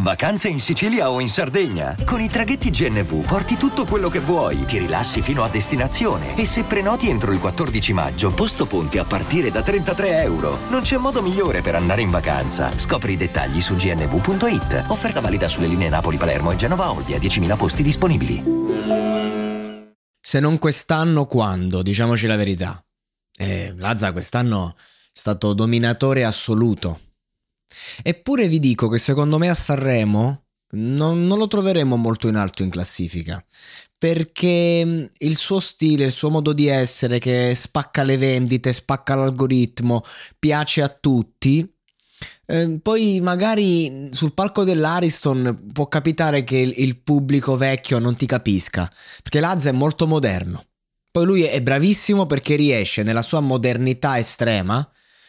Vacanze in Sicilia o in Sardegna? Con i traghetti GNV porti tutto quello che vuoi, ti rilassi fino a destinazione e se prenoti entro il 14 maggio, posto ponti a partire da 33 euro. Non c'è modo migliore per andare in vacanza. Scopri i dettagli su gnv.it. Offerta valida sulle linee Napoli-Palermo e Genova-Olbia, 10.000 posti disponibili. Se non quest'anno, quando? Diciamoci la verità. Eh, Lazza quest'anno è stato dominatore assoluto Eppure vi dico che secondo me a Sanremo non, non, lo troveremo molto in alto in classifica. Perché mm, il suo stile, il suo modo di essere che spacca le vendite, spacca l'algoritmo, piace a tutti. Eh, poi magari sul palco dell'Ariston può capitare che il, il pubblico vecchio non ti capisca, perché Lazza è molto moderno. Poi lui è bravissimo perché riesce nella sua modernità estrema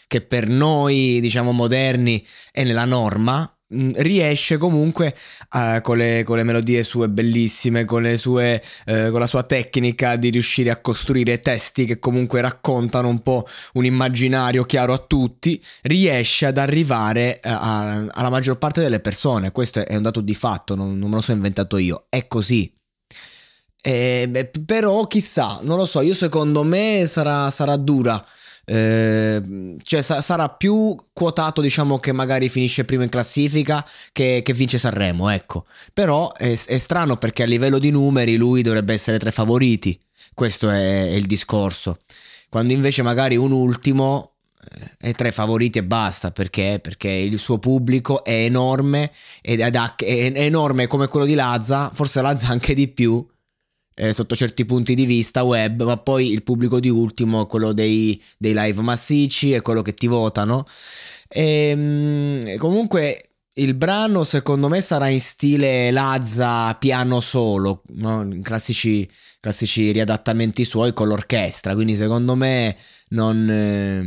che per noi, diciamo, moderni è nella norma, mm, riesce comunque uh, con, le, con, le, melodie sue bellissime, con, sue, uh, con la sua tecnica di riuscire a costruire testi che comunque raccontano un po' un immaginario chiaro a tutti, riesce ad arrivare uh, a, alla maggior parte delle persone. Questo è un dato di fatto, non, non me lo so inventato io, è così. Eh, beh, però chissà, non lo so, io secondo me sarà, sarà dura eh, cioè sa- sarà più quotato diciamo che magari finisce primo in classifica che, che vince Sanremo ecco però è, è, strano perché a livello di numeri lui dovrebbe essere tra i favoriti questo è, è il discorso quando invece magari un ultimo eh, è tra i favoriti e basta perché? perché il suo pubblico è enorme ed è, è enorme come quello di Lazza forse Lazza anche di più eh, sotto certi punti di vista web, ma poi il pubblico di ultimo è quello dei, dei live massicci, è quello che ti votano. E, ehm, comunque il brano secondo me sarà in stile Lazza piano solo, no? classici, classici riadattamenti suoi con l'orchestra, quindi secondo me non, eh,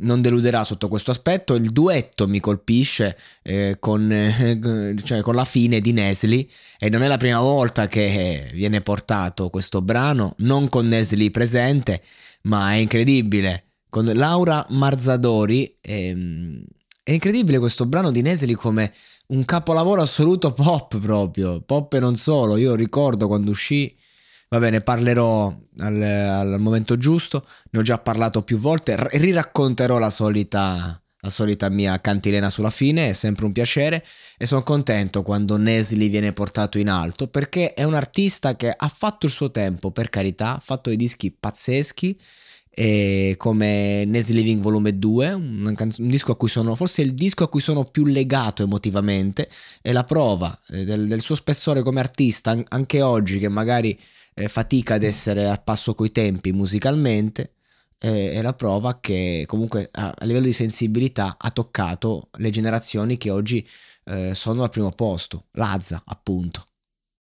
non, deluderà sotto questo aspetto. Il duetto mi colpisce eh, con, eh, cioè con, la fine di Nesli e non è la prima volta che viene portato questo brano, non con Nesli presente, ma è incredibile. Con Laura Marzadori ehm, è incredibile questo brano di Nesli come un capolavoro assoluto pop proprio, pop e non solo. Io ricordo quando uscì Va bene, parlerò al, al, momento giusto, ne ho già parlato più volte, r- riracconterò la solita, la solita mia cantilena sulla fine, è sempre un piacere. E sono contento quando Nesli viene portato in alto perché è un artista che ha fatto il suo tempo, per carità, ha fatto dei dischi pazzeschi. Come Nesli Living Volume 2, un, canz- un, disco a cui sono, forse il disco a cui sono più legato emotivamente, è la prova eh, del, del, suo spessore come artista, an- anche oggi che magari eh, fatica ad essere a passo coi tempi musicalmente, eh, è la prova che comunque a, a, livello di sensibilità ha toccato le generazioni che oggi eh, sono al primo posto, Lazza appunto.